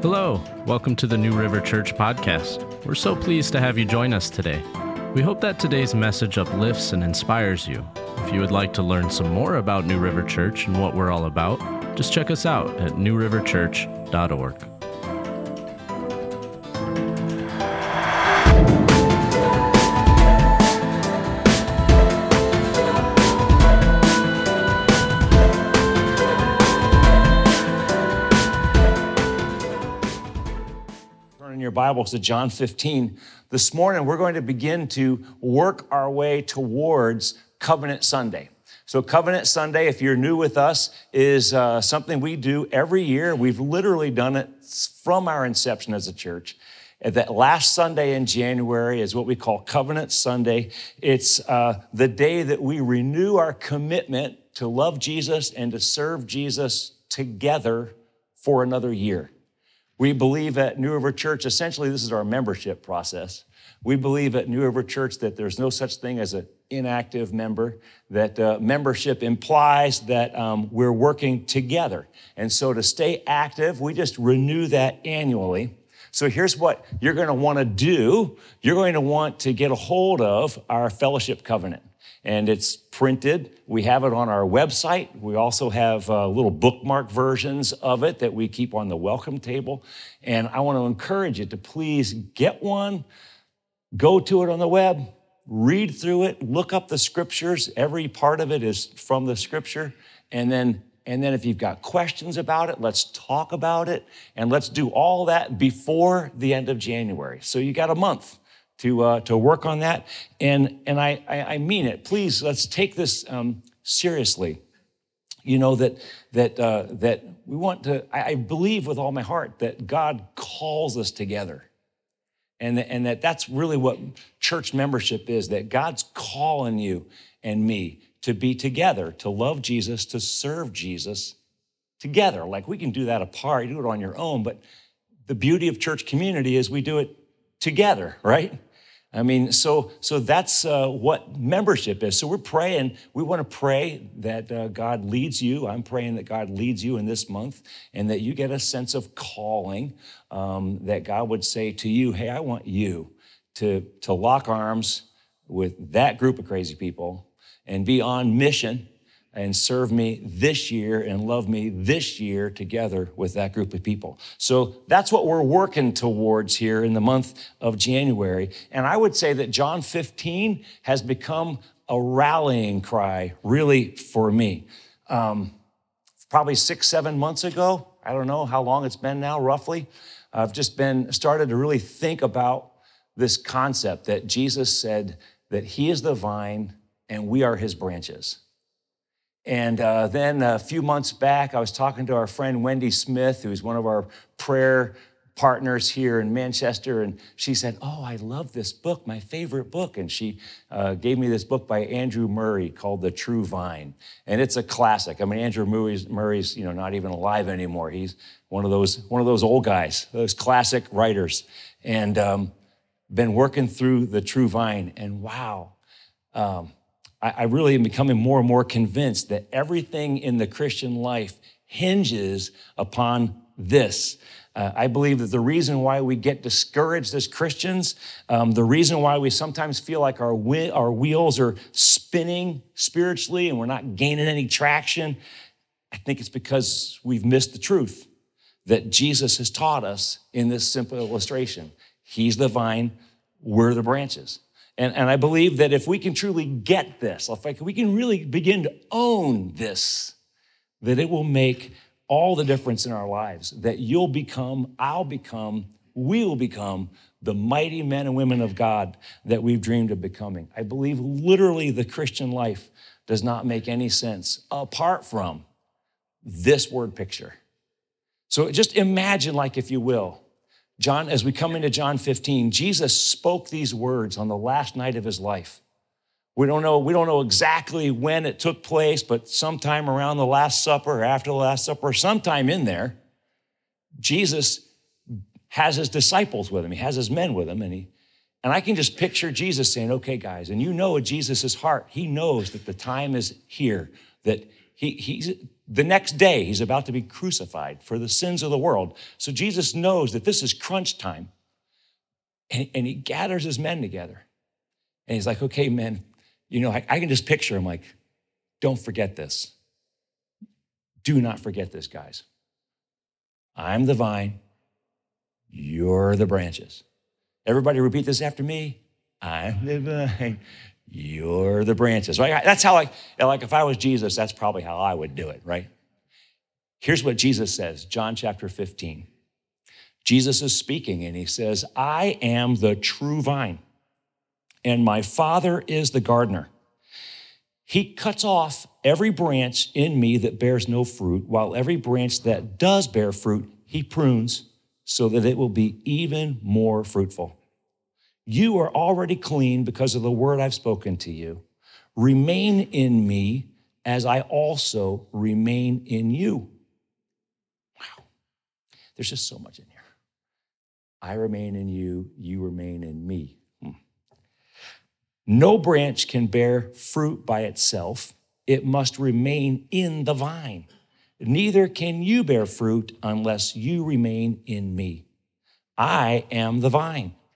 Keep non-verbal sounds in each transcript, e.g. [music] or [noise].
Hello, welcome to the New River Church podcast. We're so pleased to have you join us today. We hope that today's message uplifts and inspires you. If you would like to learn some more about New River Church and what we're all about, just check us out at newriverchurch.org. Bibles to John 15. This morning, we're going to begin to work our way towards Covenant Sunday. So, Covenant Sunday, if you're new with us, is uh, something we do every year. We've literally done it from our inception as a church. And that last Sunday in January is what we call Covenant Sunday. It's uh, the day that we renew our commitment to love Jesus and to serve Jesus together for another year. We believe at New River Church, essentially, this is our membership process. We believe at New River Church that there's no such thing as an inactive member, that uh, membership implies that um, we're working together. And so to stay active, we just renew that annually. So here's what you're going to want to do you're going to want to get a hold of our fellowship covenant and it's printed. We have it on our website. We also have uh, little bookmark versions of it that we keep on the welcome table. And I want to encourage you to please get one, go to it on the web, read through it, look up the scriptures. Every part of it is from the scripture. And then and then if you've got questions about it, let's talk about it. And let's do all that before the end of January. So you got a month to, uh, to work on that. And, and I, I, mean it. Please, let's take this um, seriously. You know, that, that, uh, that we want to, I, I believe with all my heart that God calls us together. And, and that that's really what church membership is, that God's calling you and me to be together, to love Jesus, to serve Jesus together. Like we can do that apart, you do it on your own, but the beauty of church community is we do it together, right? I mean, so so that's uh, what membership is. So we're praying. We want to pray that uh, God leads you. I'm praying that God leads you in this month, and that you get a sense of calling. Um, that God would say to you, "Hey, I want you to to lock arms with that group of crazy people and be on mission." And serve me this year and love me this year together with that group of people. So that's what we're working towards here in the month of January. And I would say that John 15 has become a rallying cry, really, for me. Um, probably six, seven months ago, I don't know how long it's been now, roughly. I've just been started to really think about this concept that Jesus said that He is the vine and we are His branches. And uh, then a few months back, I was talking to our friend Wendy Smith, who's one of our prayer partners here in Manchester, and she said, Oh, I love this book, my favorite book. And she uh, gave me this book by Andrew Murray called The True Vine. And it's a classic. I mean, Andrew Murray's, Murray's you know, not even alive anymore. He's one of those, one of those old guys, those classic writers. And um, been working through The True Vine, and wow. Um, I really am becoming more and more convinced that everything in the Christian life hinges upon this. Uh, I believe that the reason why we get discouraged as Christians, um, the reason why we sometimes feel like our, our wheels are spinning spiritually and we're not gaining any traction, I think it's because we've missed the truth that Jesus has taught us in this simple illustration. He's the vine, we're the branches. And, and I believe that if we can truly get this, if we can really begin to own this, that it will make all the difference in our lives. That you'll become, I'll become, we'll become the mighty men and women of God that we've dreamed of becoming. I believe literally the Christian life does not make any sense apart from this word picture. So just imagine, like, if you will, John, as we come into John 15, Jesus spoke these words on the last night of his life. We don't know, we don't know exactly when it took place, but sometime around the Last Supper or after the Last Supper, sometime in there, Jesus has his disciples with him. He has his men with him, and he and I can just picture Jesus saying, okay, guys, and you know Jesus' heart. He knows that the time is here, that he, he's the next day he's about to be crucified for the sins of the world. So Jesus knows that this is crunch time. And, and he gathers his men together. And he's like, okay, men, you know, I, I can just picture him like, don't forget this. Do not forget this, guys. I'm the vine, you're the branches. Everybody repeat this after me. I'm the vine, you're the branches. Right? That's how I like if I was Jesus, that's probably how I would do it, right? Here's what Jesus says, John chapter 15. Jesus is speaking and he says, I am the true vine, and my Father is the gardener. He cuts off every branch in me that bears no fruit, while every branch that does bear fruit, he prunes so that it will be even more fruitful. You are already clean because of the word I've spoken to you. Remain in me as I also remain in you. Wow. There's just so much in here. I remain in you, you remain in me. Hmm. No branch can bear fruit by itself, it must remain in the vine. Neither can you bear fruit unless you remain in me. I am the vine,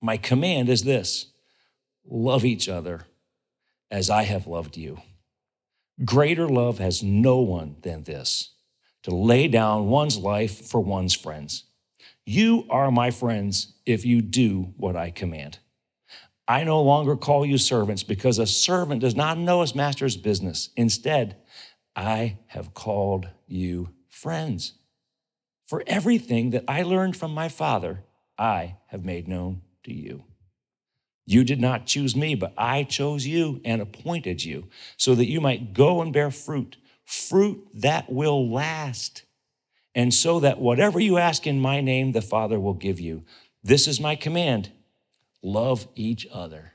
My command is this love each other as I have loved you. Greater love has no one than this to lay down one's life for one's friends. You are my friends if you do what I command. I no longer call you servants because a servant does not know his master's business. Instead, I have called you friends. For everything that I learned from my Father, I have made known to you. You did not choose me, but I chose you and appointed you so that you might go and bear fruit fruit that will last. And so that whatever you ask in my name, the Father will give you. This is my command love each other.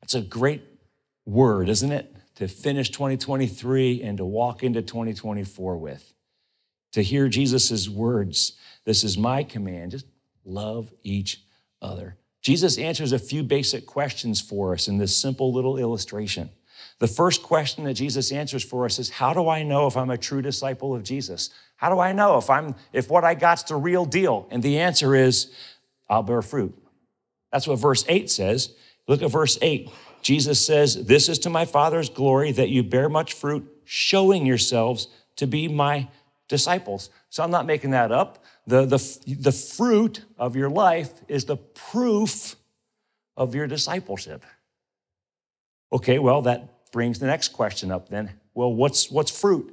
That's a great word, isn't it? To finish 2023 and to walk into 2024 with. To hear Jesus' words, this is my command, just love each other. Jesus answers a few basic questions for us in this simple little illustration. The first question that Jesus answers for us is how do I know if I'm a true disciple of Jesus? How do I know if I'm if what I got's the real deal? And the answer is I'll bear fruit. That's what verse 8 says. Look at verse 8. Jesus says, This is to my Father's glory that you bear much fruit, showing yourselves to be my disciples. So I'm not making that up. The, the, the fruit of your life is the proof of your discipleship. Okay, well, that brings the next question up then. Well, what's, what's fruit?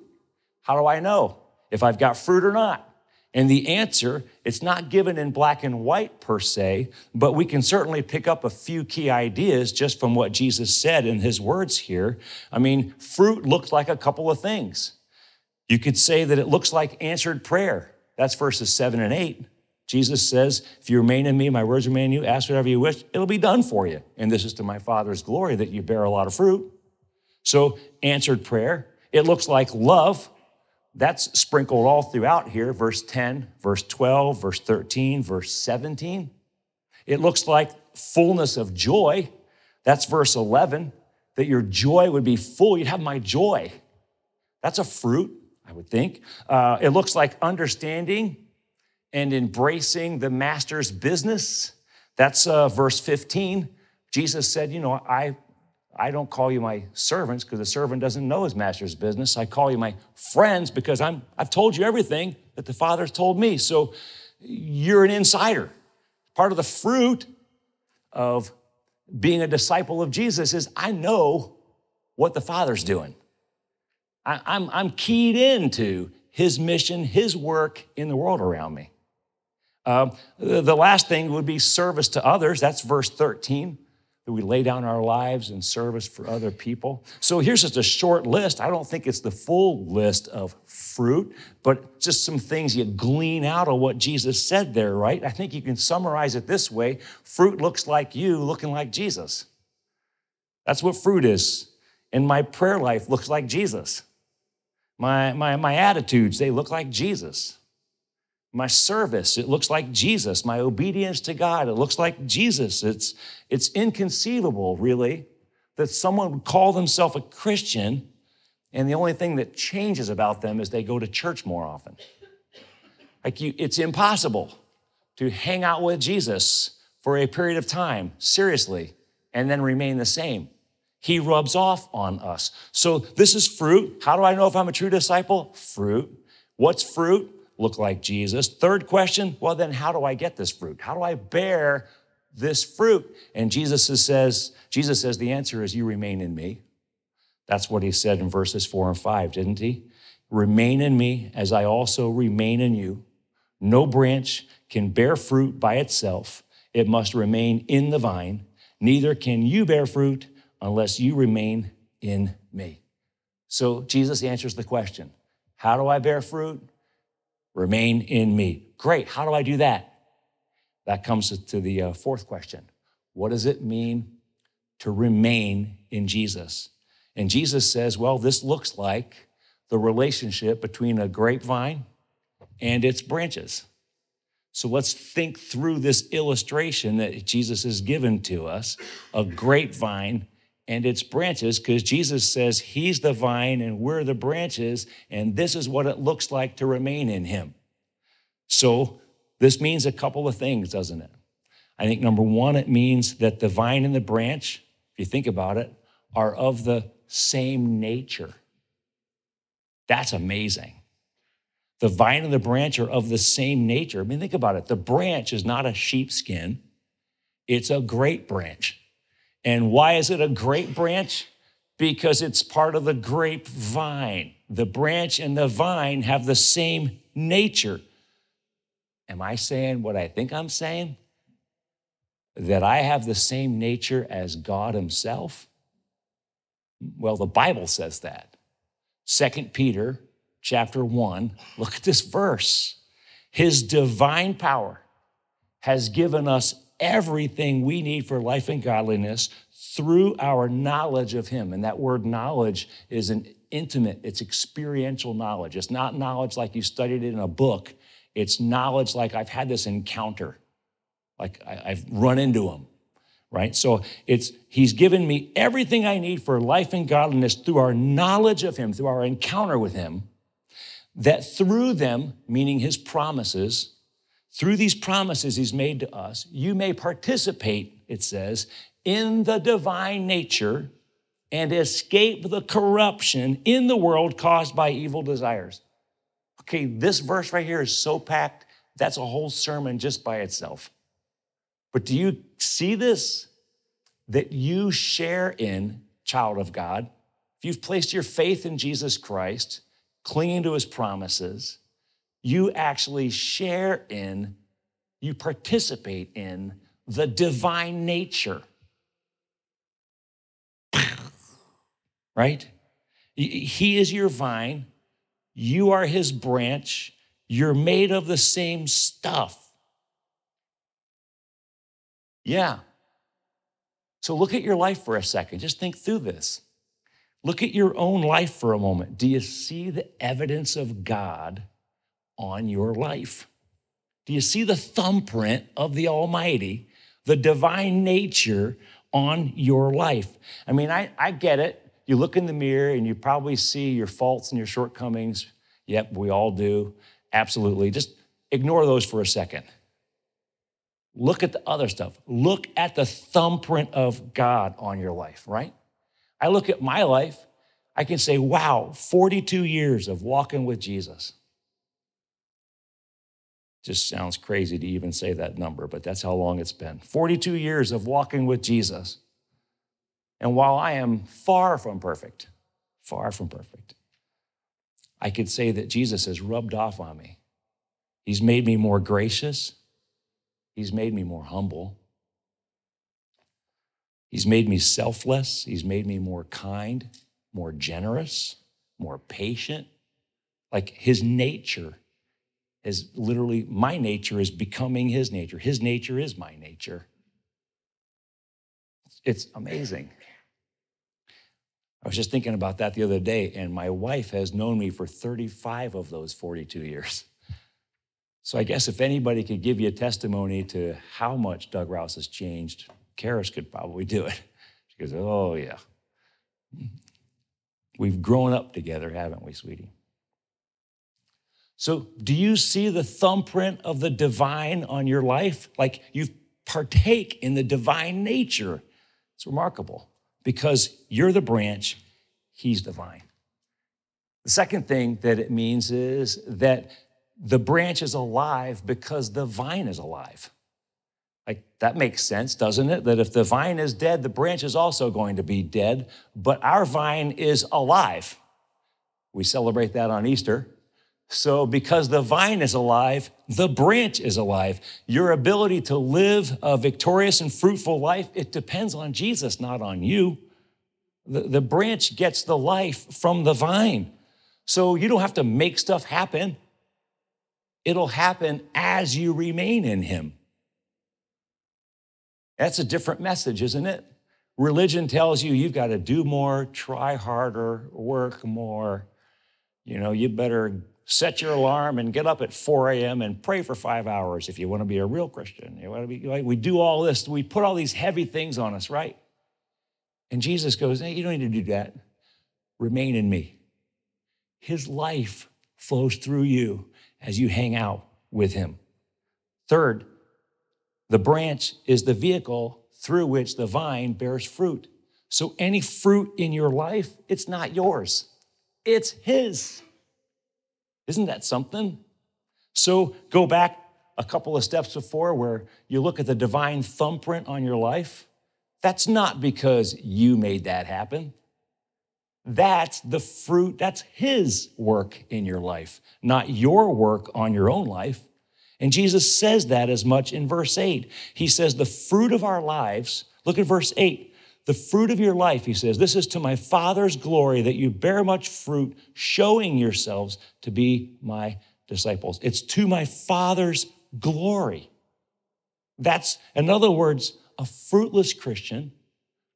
How do I know if I've got fruit or not? And the answer, it's not given in black and white per se, but we can certainly pick up a few key ideas just from what Jesus said in his words here. I mean, fruit looks like a couple of things. You could say that it looks like answered prayer. That's verses seven and eight. Jesus says, If you remain in me, my words remain in you, ask whatever you wish, it'll be done for you. And this is to my Father's glory that you bear a lot of fruit. So, answered prayer. It looks like love. That's sprinkled all throughout here verse 10, verse 12, verse 13, verse 17. It looks like fullness of joy. That's verse 11, that your joy would be full. You'd have my joy. That's a fruit, I would think. Uh, it looks like understanding and embracing the master's business. That's uh, verse 15. Jesus said, You know, I I don't call you my servants because the servant doesn't know his master's business. I call you my friends because I'm, I've told you everything that the Father's told me. So you're an insider. Part of the fruit of being a disciple of Jesus is I know what the Father's doing. I, I'm, I'm keyed into his mission, his work in the world around me. Um, the last thing would be service to others. That's verse 13 that we lay down our lives in service for other people. So here's just a short list. I don't think it's the full list of fruit, but just some things you glean out of what Jesus said there, right? I think you can summarize it this way fruit looks like you looking like Jesus. That's what fruit is. And my prayer life looks like Jesus. My, my, my attitudes, they look like Jesus. My service, it looks like Jesus. My obedience to God, it looks like Jesus. It's, it's inconceivable, really, that someone would call themselves a Christian and the only thing that changes about them is they go to church more often. Like you, it's impossible to hang out with Jesus for a period of time, seriously, and then remain the same. He rubs off on us. So this is fruit. How do I know if I'm a true disciple? Fruit. What's fruit? look like Jesus? Third question, well, then how do I get this fruit? How do I bear this fruit? And Jesus says, Jesus says the answer is you remain in me. That's what he said in verses four and five, didn't he? Remain in me as I also remain in you. No branch can bear fruit by itself. It must remain in the vine. Neither can you bear fruit unless you remain in me. So Jesus answers the question How do I bear fruit? Remain in me. Great. How do I do that? That comes to the uh, fourth question What does it mean to remain in Jesus? And Jesus says, well, this looks like the relationship between a grapevine and its branches. So let's think through this illustration that Jesus has given to us a grapevine and its branches, because Jesus says he's the vine and we're the branches, and this is what it looks like to remain in him. So this means a couple of things, doesn't it? I think number one, it means that the vine and the branch, if you think about it, are of the same nature. That's amazing. The vine and the branch are of the same nature. I mean, think about it. The branch is not a sheepskin, it's a great branch. And why is it a great branch? Because it's part of the grapevine. The branch and the vine have the same nature. Am I saying what I think I'm saying? That I have the same nature as God Himself? Well, the Bible says that. Second Peter chapter 1, look at this verse. His divine power has given us everything we need for life and godliness through our knowledge of Him. And that word knowledge is an intimate, it's experiential knowledge. It's not knowledge like you studied it in a book, it's knowledge like I've had this encounter, like I've run into Him. Right? So it's he's given me everything I need for life and godliness through our knowledge of him, through our encounter with him, that through them, meaning his promises, through these promises he's made to us, you may participate, it says, in the divine nature and escape the corruption in the world caused by evil desires. Okay, this verse right here is so packed, that's a whole sermon just by itself. But do you see this? That you share in, child of God, if you've placed your faith in Jesus Christ, clinging to his promises, you actually share in, you participate in the divine nature. [laughs] Right? He is your vine, you are his branch, you're made of the same stuff. Yeah. So look at your life for a second. Just think through this. Look at your own life for a moment. Do you see the evidence of God on your life? Do you see the thumbprint of the Almighty, the divine nature on your life? I mean, I, I get it. You look in the mirror and you probably see your faults and your shortcomings. Yep, we all do. Absolutely. Just ignore those for a second. Look at the other stuff. Look at the thumbprint of God on your life, right? I look at my life, I can say, wow, 42 years of walking with Jesus. Just sounds crazy to even say that number, but that's how long it's been. 42 years of walking with Jesus. And while I am far from perfect, far from perfect, I could say that Jesus has rubbed off on me. He's made me more gracious. He's made me more humble. He's made me selfless. He's made me more kind, more generous, more patient. Like his nature is literally, my nature is becoming his nature. His nature is my nature. It's amazing. I was just thinking about that the other day, and my wife has known me for 35 of those 42 years. So I guess if anybody could give you a testimony to how much Doug Rouse has changed, Karis could probably do it. She goes, Oh, yeah. We've grown up together, haven't we, sweetie? So, do you see the thumbprint of the divine on your life? Like you partake in the divine nature. It's remarkable because you're the branch, he's the vine. The second thing that it means is that the branch is alive because the vine is alive. Like that makes sense, doesn't it? That if the vine is dead, the branch is also going to be dead, but our vine is alive. We celebrate that on Easter. So, because the vine is alive, the branch is alive. Your ability to live a victorious and fruitful life, it depends on Jesus, not on you. The, the branch gets the life from the vine. So, you don't have to make stuff happen, it'll happen as you remain in Him. That's a different message, isn't it? Religion tells you you've got to do more, try harder, work more. You know, you better set your alarm and get up at 4 a.m. and pray for five hours if you want to be a real Christian. You want to be like we do all this. We put all these heavy things on us, right? And Jesus goes, hey, you don't need to do that. Remain in me. His life flows through you as you hang out with him. Third, the branch is the vehicle through which the vine bears fruit. So any fruit in your life, it's not yours. It's his. Isn't that something? So go back a couple of steps before where you look at the divine thumbprint on your life. That's not because you made that happen. That's the fruit, that's His work in your life, not your work on your own life. And Jesus says that as much in verse 8. He says, The fruit of our lives, look at verse 8. The fruit of your life, he says, this is to my Father's glory that you bear much fruit, showing yourselves to be my disciples. It's to my Father's glory. That's, in other words, a fruitless Christian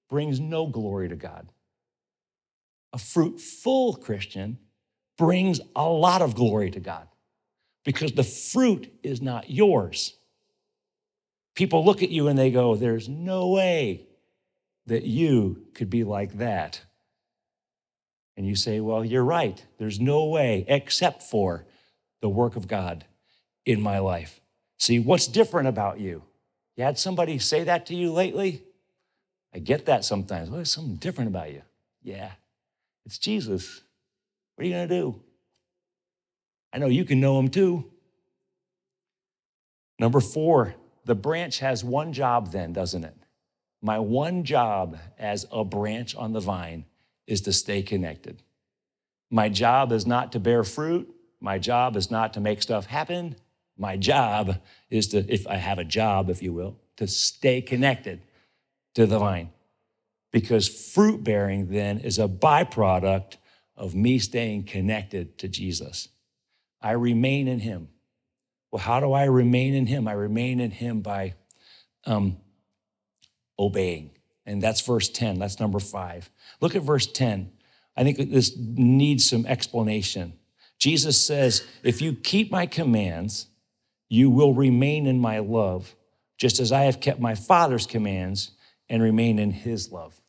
brings no glory to God. A fruitful Christian brings a lot of glory to God because the fruit is not yours. People look at you and they go, There's no way that you could be like that. And you say, Well, you're right. There's no way except for the work of God in my life. See, what's different about you? You had somebody say that to you lately? I get that sometimes. Well, there's something different about you. Yeah, it's Jesus. What are you going to do? I know you can know him too. Number four, the branch has one job then, doesn't it? My one job as a branch on the vine is to stay connected. My job is not to bear fruit. My job is not to make stuff happen. My job is to, if I have a job, if you will, to stay connected to the vine. Because fruit bearing then is a byproduct of me staying connected to Jesus. I remain in Him. Well, how do I remain in Him? I remain in Him by um, obeying. And that's verse 10. That's number five. Look at verse 10. I think this needs some explanation. Jesus says, If you keep my commands, you will remain in my love, just as I have kept my Father's commands and remain in his love.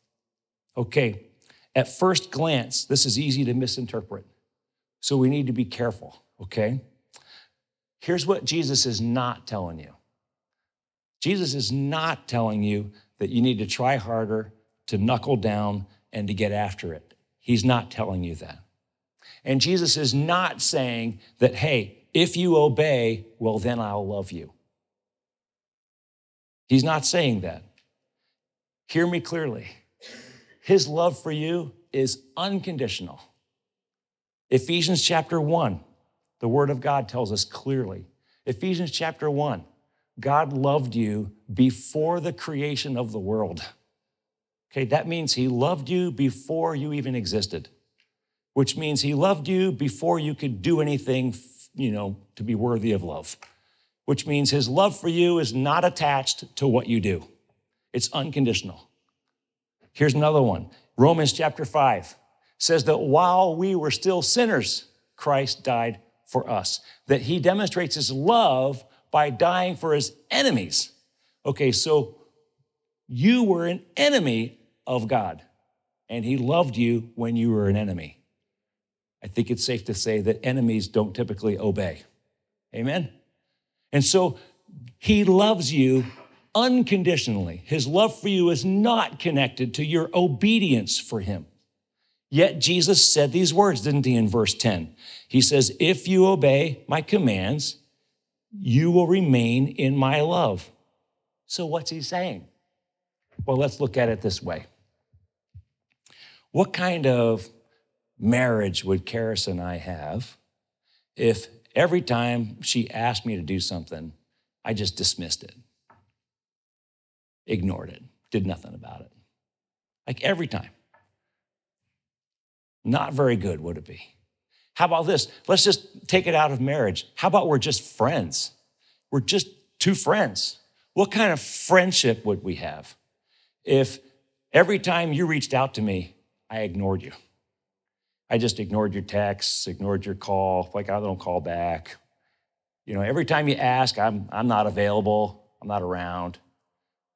Okay, at first glance, this is easy to misinterpret. So we need to be careful, okay? Here's what Jesus is not telling you Jesus is not telling you that you need to try harder, to knuckle down, and to get after it. He's not telling you that. And Jesus is not saying that, hey, if you obey, well, then I'll love you. He's not saying that. Hear me clearly. His love for you is unconditional. Ephesians chapter 1, the Word of God tells us clearly. Ephesians chapter 1, God loved you before the creation of the world. Okay, that means He loved you before you even existed, which means He loved you before you could do anything, you know, to be worthy of love, which means His love for you is not attached to what you do, it's unconditional. Here's another one Romans chapter 5 says that while we were still sinners, Christ died for us, that He demonstrates His love by dying for His enemies. Okay, so you were an enemy of God, and He loved you when you were an enemy. I think it's safe to say that enemies don't typically obey. Amen? And so He loves you unconditionally. His love for you is not connected to your obedience for Him. Yet Jesus said these words, didn't he, in verse 10? He says, If you obey my commands, you will remain in my love. So, what's he saying? Well, let's look at it this way. What kind of marriage would Karis and I have if every time she asked me to do something, I just dismissed it, ignored it, did nothing about it? Like every time. Not very good, would it be? How about this? Let's just take it out of marriage. How about we're just friends? We're just two friends. What kind of friendship would we have if every time you reached out to me, I ignored you? I just ignored your texts, ignored your call, like I don't call back. You know, every time you ask, I'm, I'm not available, I'm not around.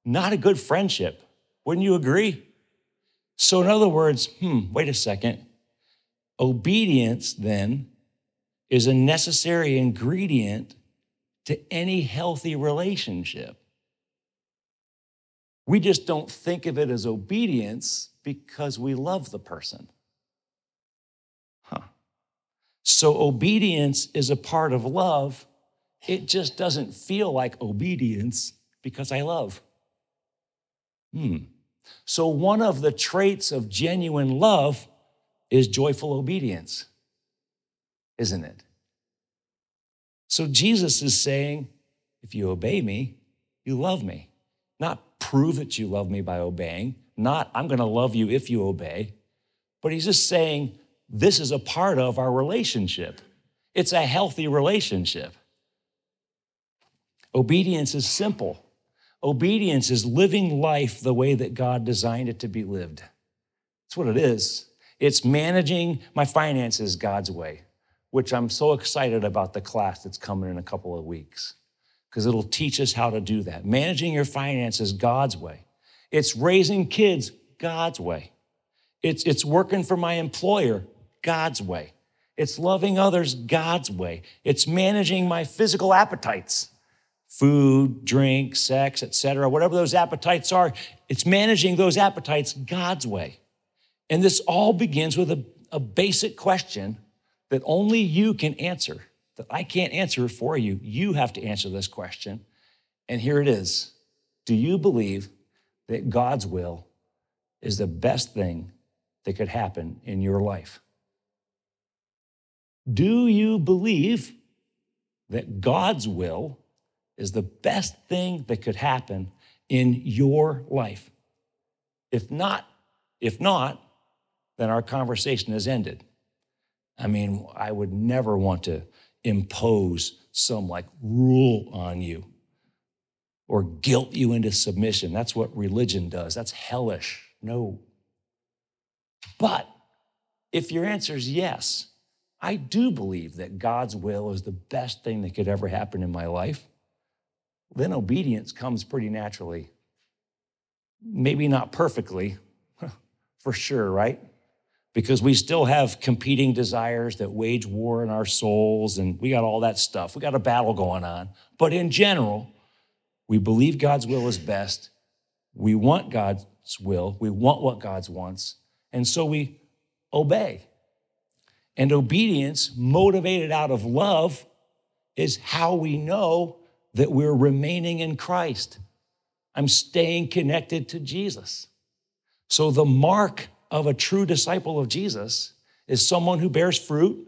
Not a good friendship. Wouldn't you agree? So, in other words, hmm, wait a second. Obedience, then, is a necessary ingredient to any healthy relationship. We just don't think of it as obedience because we love the person. Huh. So, obedience is a part of love. It just doesn't feel like obedience because I love. Hmm. So, one of the traits of genuine love is joyful obedience, isn't it? So Jesus is saying, if you obey me, you love me. Not prove that you love me by obeying, not I'm going to love you if you obey, but he's just saying, this is a part of our relationship. It's a healthy relationship. Obedience is simple. Obedience is living life the way that God designed it to be lived. That's what it is. It's managing my finances God's way, which I'm so excited about the class that's coming in a couple of weeks because it'll teach us how to do that. Managing your finances God's way. It's raising kids God's way. It's, it's working for my employer God's way. It's loving others God's way. It's managing my physical appetites food, drink, sex, etc. Whatever those appetites are, it's managing those appetites God's way. And this all begins with a, a basic question that only you can answer, that I can't answer for you. You have to answer this question. And here it is Do you believe that God's will is the best thing that could happen in your life? Do you believe that God's will is the best thing that could happen in your life? If not, if not, then our conversation has ended. I mean, I would never want to impose some like rule on you or guilt you into submission. That's what religion does. That's hellish. No. But if your answer is yes, I do believe that God's will is the best thing that could ever happen in my life, then obedience comes pretty naturally. Maybe not perfectly, [laughs] for sure, right? Because we still have competing desires that wage war in our souls, and we got all that stuff. We got a battle going on. But in general, we believe God's will is best. We want God's will. We want what God wants. And so we obey. And obedience, motivated out of love, is how we know that we're remaining in Christ. I'm staying connected to Jesus. So, the mark of a true disciple of Jesus is someone who bears fruit.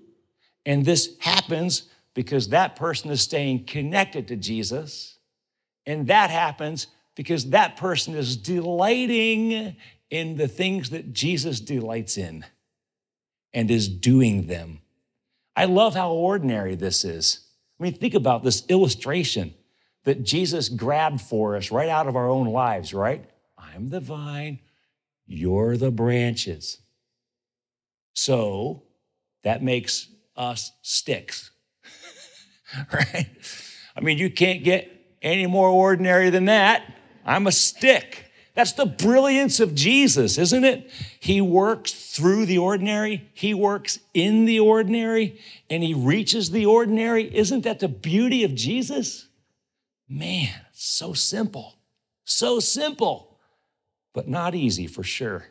And this happens because that person is staying connected to Jesus. And that happens because that person is delighting in the things that Jesus delights in and is doing them. I love how ordinary this is. I mean, think about this illustration that Jesus grabbed for us right out of our own lives, right? I'm the vine, you're the branches. So that makes us sticks, [laughs] right? I mean, you can't get any more ordinary than that. I'm a stick. That's the brilliance of Jesus, isn't it? He works through the ordinary, He works in the ordinary, and He reaches the ordinary. Isn't that the beauty of Jesus? Man, so simple, so simple, but not easy for sure,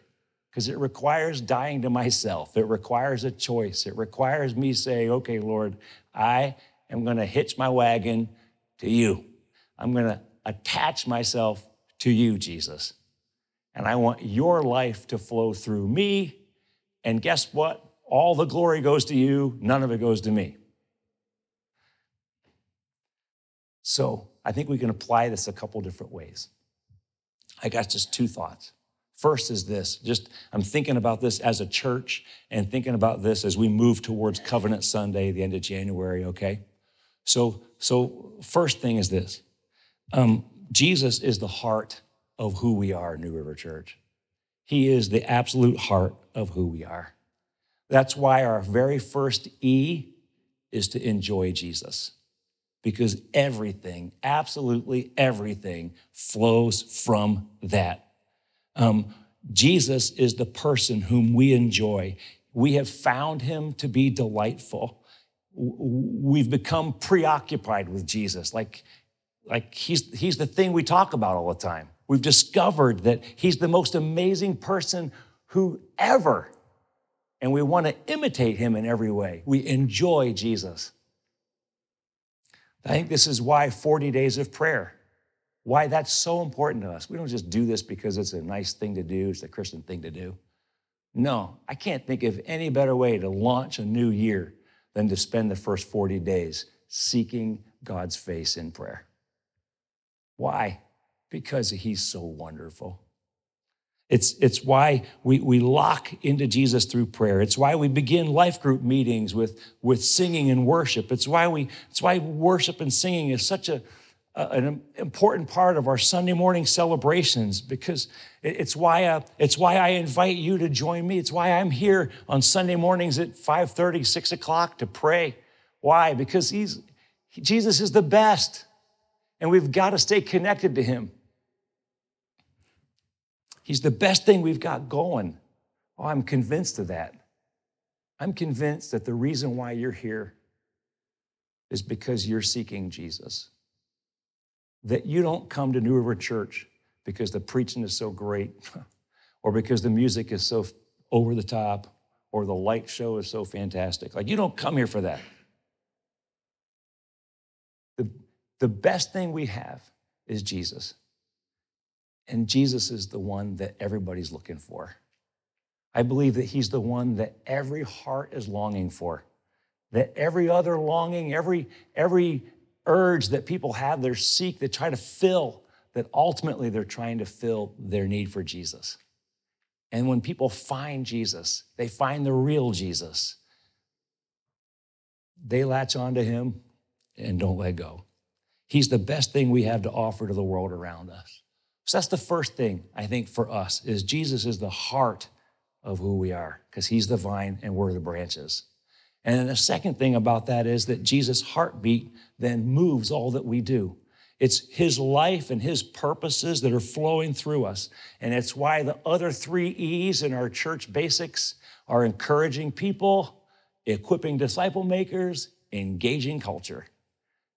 because it requires dying to myself. It requires a choice. It requires me saying, okay, Lord, I am going to hitch my wagon to you. I'm going to attach myself to you, Jesus. And I want your life to flow through me. And guess what? All the glory goes to you, none of it goes to me. So I think we can apply this a couple different ways. I got just two thoughts. First is this just I'm thinking about this as a church and thinking about this as we move towards Covenant Sunday, the end of January, okay? So, so first thing is this um, Jesus is the heart of who we are, New River Church. He is the absolute heart of who we are. That's why our very first E is to enjoy Jesus, because everything, absolutely everything, flows from that. Um, Jesus is the person whom we enjoy. We have found him to be delightful. We've become preoccupied with Jesus, like like he's, he's the thing we talk about all the time. We've discovered that he's the most amazing person who ever, and we want to imitate him in every way. We enjoy Jesus. I think this is why 40 days of prayer, why that's so important to us. We don't just do this because it's a nice thing to do, it's a Christian thing to do. No, I can't think of any better way to launch a new year than to spend the first 40 days seeking God's face in prayer. Why? Because he's so wonderful. It's, it's why we, we lock into Jesus through prayer. It's why we begin life group meetings with, with singing and worship. It's why, we, it's why worship and singing is such a, a an important part of our Sunday morning celebrations because it's why, uh, it's why I invite you to join me. It's why I'm here on Sunday mornings at 5.30, 6 o'clock to pray. Why? Because he's, Jesus is the best and we've got to stay connected to Him. He's the best thing we've got going. Oh, I'm convinced of that. I'm convinced that the reason why you're here is because you're seeking Jesus. That you don't come to New River Church because the preaching is so great, [laughs] or because the music is so over the top, or the light show is so fantastic. Like, you don't come here for that. The, the best thing we have is Jesus. And Jesus is the one that everybody's looking for. I believe that He's the one that every heart is longing for. That every other longing, every, every urge that people have, they seek, they try to fill, that ultimately they're trying to fill their need for Jesus. And when people find Jesus, they find the real Jesus, they latch onto Him and don't let go. He's the best thing we have to offer to the world around us. So that's the first thing I think for us is Jesus is the heart of who we are because he's the vine and we're the branches. And then the second thing about that is that Jesus' heartbeat then moves all that we do. It's his life and his purposes that are flowing through us. And it's why the other three E's in our church basics are encouraging people, equipping disciple makers, engaging culture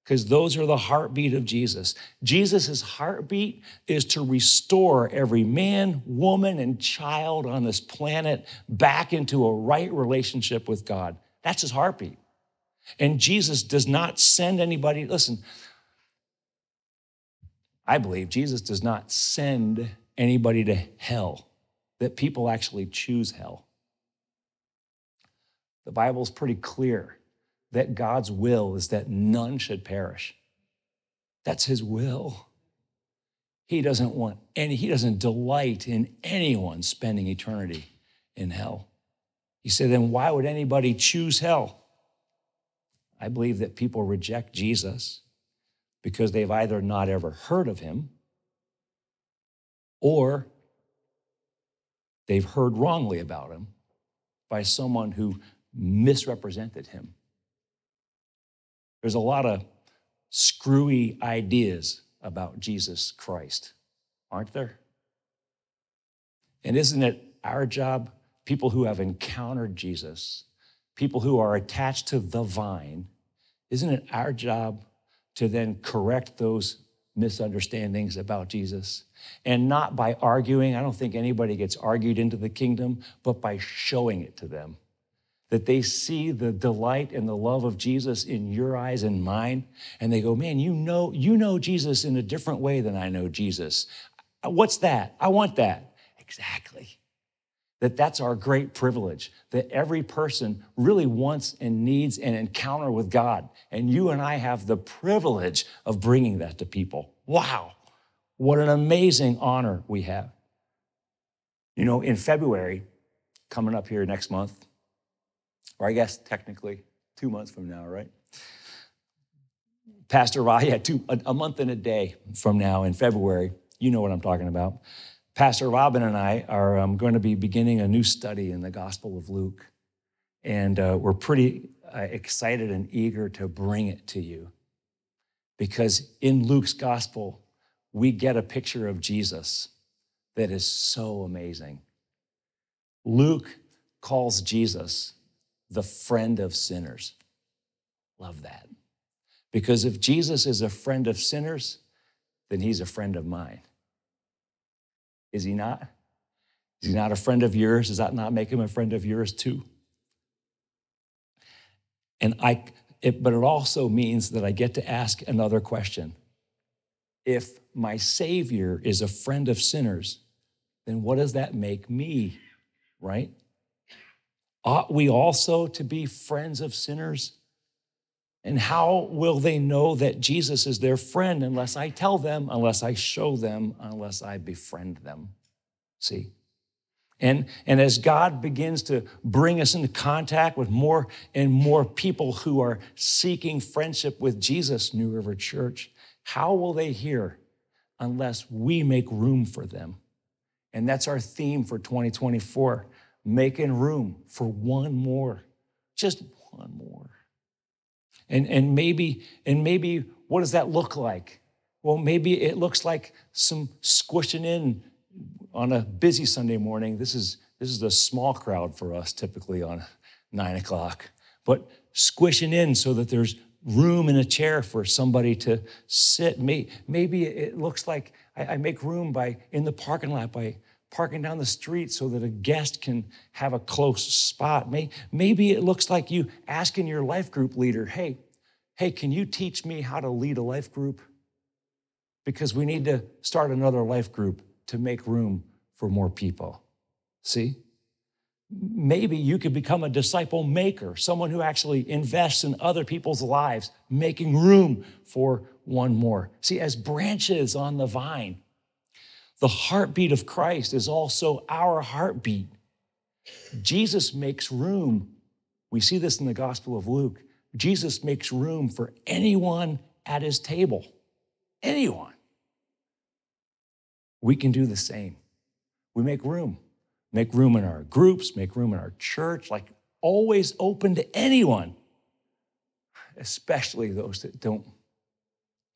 because those are the heartbeat of Jesus. Jesus' heartbeat is to restore every man, woman, and child on this planet back into a right relationship with God. That's his heartbeat. And Jesus does not send anybody, listen, I believe Jesus does not send anybody to hell, that people actually choose hell. The Bible's pretty clear that God's will is that none should perish. That's his will. He doesn't want any, he doesn't delight in anyone spending eternity in hell. He said, then why would anybody choose hell? I believe that people reject Jesus because they've either not ever heard of him or they've heard wrongly about him by someone who misrepresented him. There's a lot of screwy ideas about Jesus Christ, aren't there? And isn't it our job, people who have encountered Jesus, people who are attached to the vine, isn't it our job to then correct those misunderstandings about Jesus? And not by arguing, I don't think anybody gets argued into the kingdom, but by showing it to them. That they see the delight and the love of Jesus in your eyes and mine, and they go, Man, you know, you know Jesus in a different way than I know Jesus. What's that? I want that. Exactly that that's our great privilege, that every person really wants and needs an encounter with God. And you and I have the privilege of bringing that to people. Wow, what an amazing honor we have. You know, in February, coming up here next month, or I guess technically two months from now, right? Pastor Raya, [laughs] two, a, a month and a day from now in February, you know what I'm talking about. Pastor Robin and I are um, going to be beginning a new study in the Gospel of Luke. And uh, we're pretty uh, excited and eager to bring it to you. Because in Luke's Gospel, we get a picture of Jesus that is so amazing. Luke calls Jesus the friend of sinners. Love that. Because if Jesus is a friend of sinners, then he's a friend of mine. Is he not? Is he not a friend of yours? Does that not make him a friend of yours too? And I, it, but it also means that I get to ask another question. If my Savior is a friend of sinners, then what does that make me, right? Ought we also to be friends of sinners? And how will they know that Jesus is their friend unless I tell them, unless I show them, unless I befriend them? See? And, and as God begins to bring us into contact with more and more people who are seeking friendship with Jesus, New River Church, how will they hear unless we make room for them? And that's our theme for 2024 making room for one more, just one more. And, and maybe, and maybe what does that look like? Well, maybe it looks like some squishing in on a busy Sunday morning. This is this is a small crowd for us typically on nine o'clock, but squishing in so that there's room in a chair for somebody to sit. Maybe it looks like I make room by in the parking lot by parking down the street so that a guest can have a close spot. Maybe it looks like you asking your life group leader, hey, hey, can you teach me how to lead a life group? Because we need to start another life group to make room for more people. See? Maybe you could become a disciple maker, someone who actually invests in other people's lives, making room for one more. See, as branches on the vine, the heartbeat of Christ is also our heartbeat. Jesus makes room. We see this in the Gospel of Luke. Jesus makes room for anyone at his table. Anyone. We can do the same. We make room. Make room in our groups, make room in our church, like always open to anyone, especially those that don't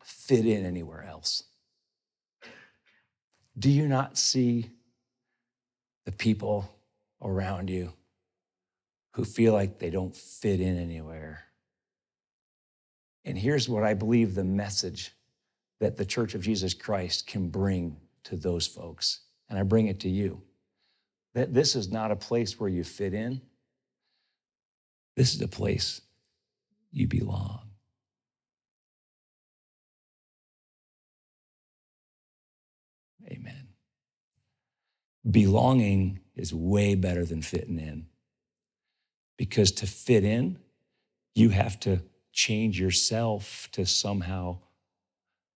fit in anywhere else. Do you not see the people around you who feel like they don't fit in anywhere? And here's what I believe the message that the Church of Jesus Christ can bring to those folks. And I bring it to you that this is not a place where you fit in, this is a place you belong. Amen. Belonging is way better than fitting in. Because to fit in, you have to change yourself to somehow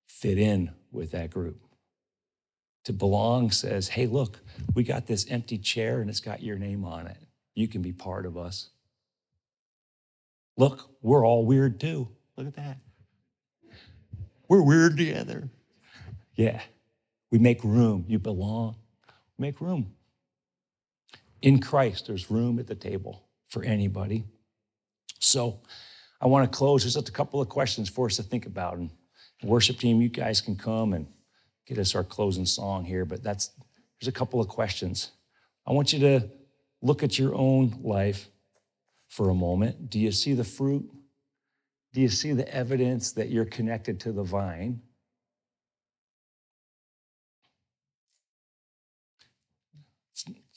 fit in with that group. To belong says, hey, look, we got this empty chair and it's got your name on it. You can be part of us. Look, we're all weird too. Look at that. We're weird together. Yeah. We make room. You belong. Make room. In Christ, there's room at the table for anybody. So I want to close. There's just a couple of questions for us to think about. And worship team, you guys can come and get us our closing song here, but that's there's a couple of questions. I want you to look at your own life for a moment. Do you see the fruit? Do you see the evidence that you're connected to the vine?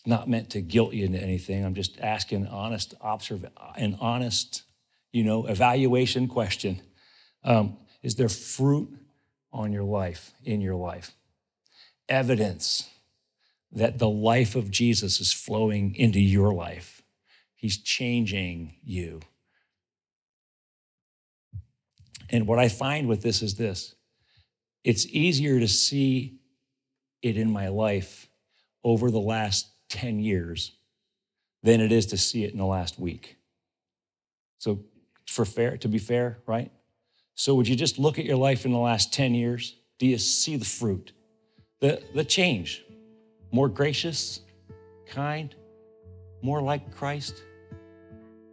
Not meant to guilt you into anything. I'm just asking honest observe an honest, you know, evaluation question. Um, is there fruit on your life, in your life? Evidence that the life of Jesus is flowing into your life. He's changing you. And what I find with this is this it's easier to see it in my life over the last 10 years than it is to see it in the last week. So, for fair, to be fair, right? So, would you just look at your life in the last 10 years? Do you see the fruit, the, the change? More gracious, kind, more like Christ,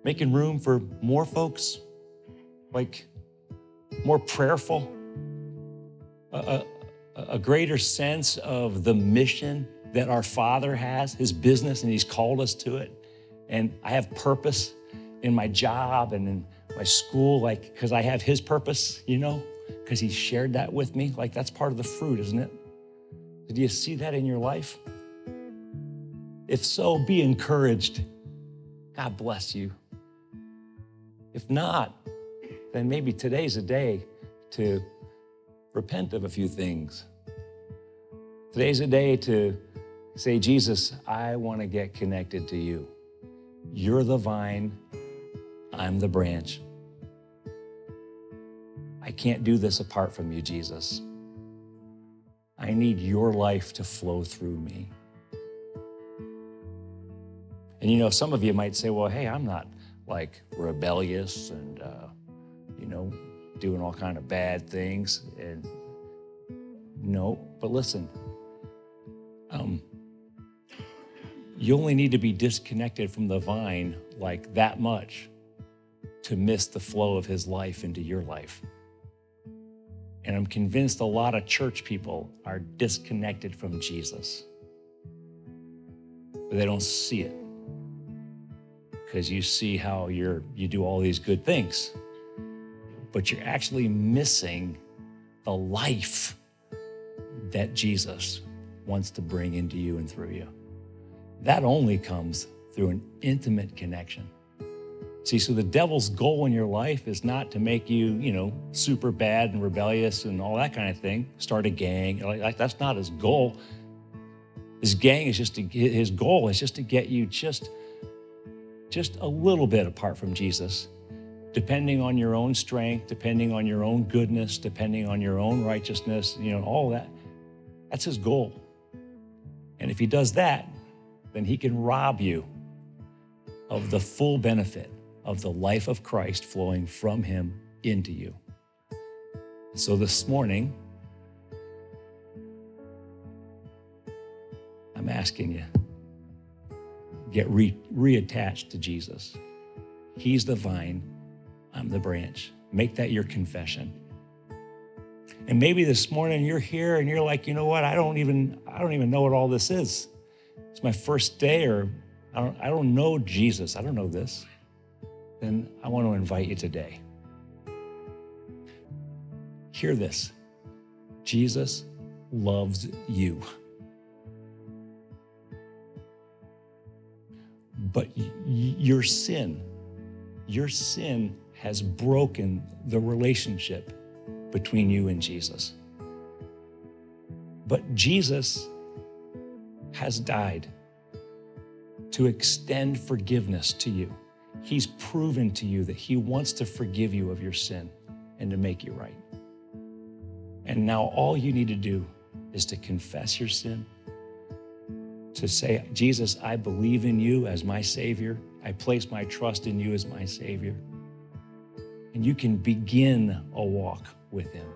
making room for more folks, like more prayerful, a, a, a greater sense of the mission that our Father has, His business, and He's called us to it. And I have purpose in my job and in my school, like, because I have His purpose, you know, because He shared that with me. Like, that's part of the fruit, isn't it? Did you see that in your life? If so, be encouraged. God bless you. If not, then maybe today's a day to repent of a few things. Today's a day to Say, Jesus, I want to get connected to you. You're the vine, I'm the branch. I can't do this apart from you, Jesus. I need your life to flow through me. And you know, some of you might say, well, hey, I'm not like rebellious and, uh, you know, doing all kind of bad things. And no, but listen, um, you only need to be disconnected from the vine like that much to miss the flow of his life into your life. And I'm convinced a lot of church people are disconnected from Jesus. But they don't see it. Because you see how you're you do all these good things. But you're actually missing the life that Jesus wants to bring into you and through you. That only comes through an intimate connection. See, so the devil's goal in your life is not to make you, you know, super bad and rebellious and all that kind of thing. Start a gang. Like, that's not his goal. His gang is just to get, his goal is just to get you just, just a little bit apart from Jesus, depending on your own strength, depending on your own goodness, depending on your own righteousness, you know, all that. That's his goal. And if he does that, then he can rob you of the full benefit of the life of Christ flowing from him into you. So this morning, I'm asking you get re- reattached to Jesus. He's the vine, I'm the branch. Make that your confession. And maybe this morning you're here and you're like, you know what? I don't even I don't even know what all this is it's my first day or I don't, I don't know Jesus, I don't know this, then I want to invite you today. Hear this Jesus loves you. But your sin, your sin has broken the relationship between you and Jesus. But Jesus has died to extend forgiveness to you. He's proven to you that He wants to forgive you of your sin and to make you right. And now all you need to do is to confess your sin, to say, Jesus, I believe in you as my Savior. I place my trust in you as my Savior. And you can begin a walk with Him.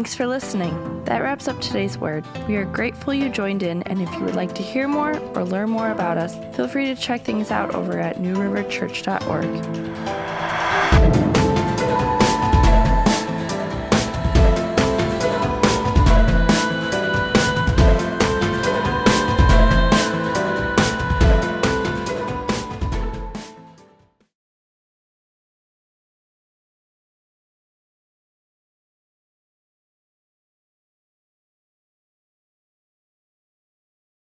Thanks for listening. That wraps up today's word. We are grateful you joined in, and if you would like to hear more or learn more about us, feel free to check things out over at newriverchurch.org.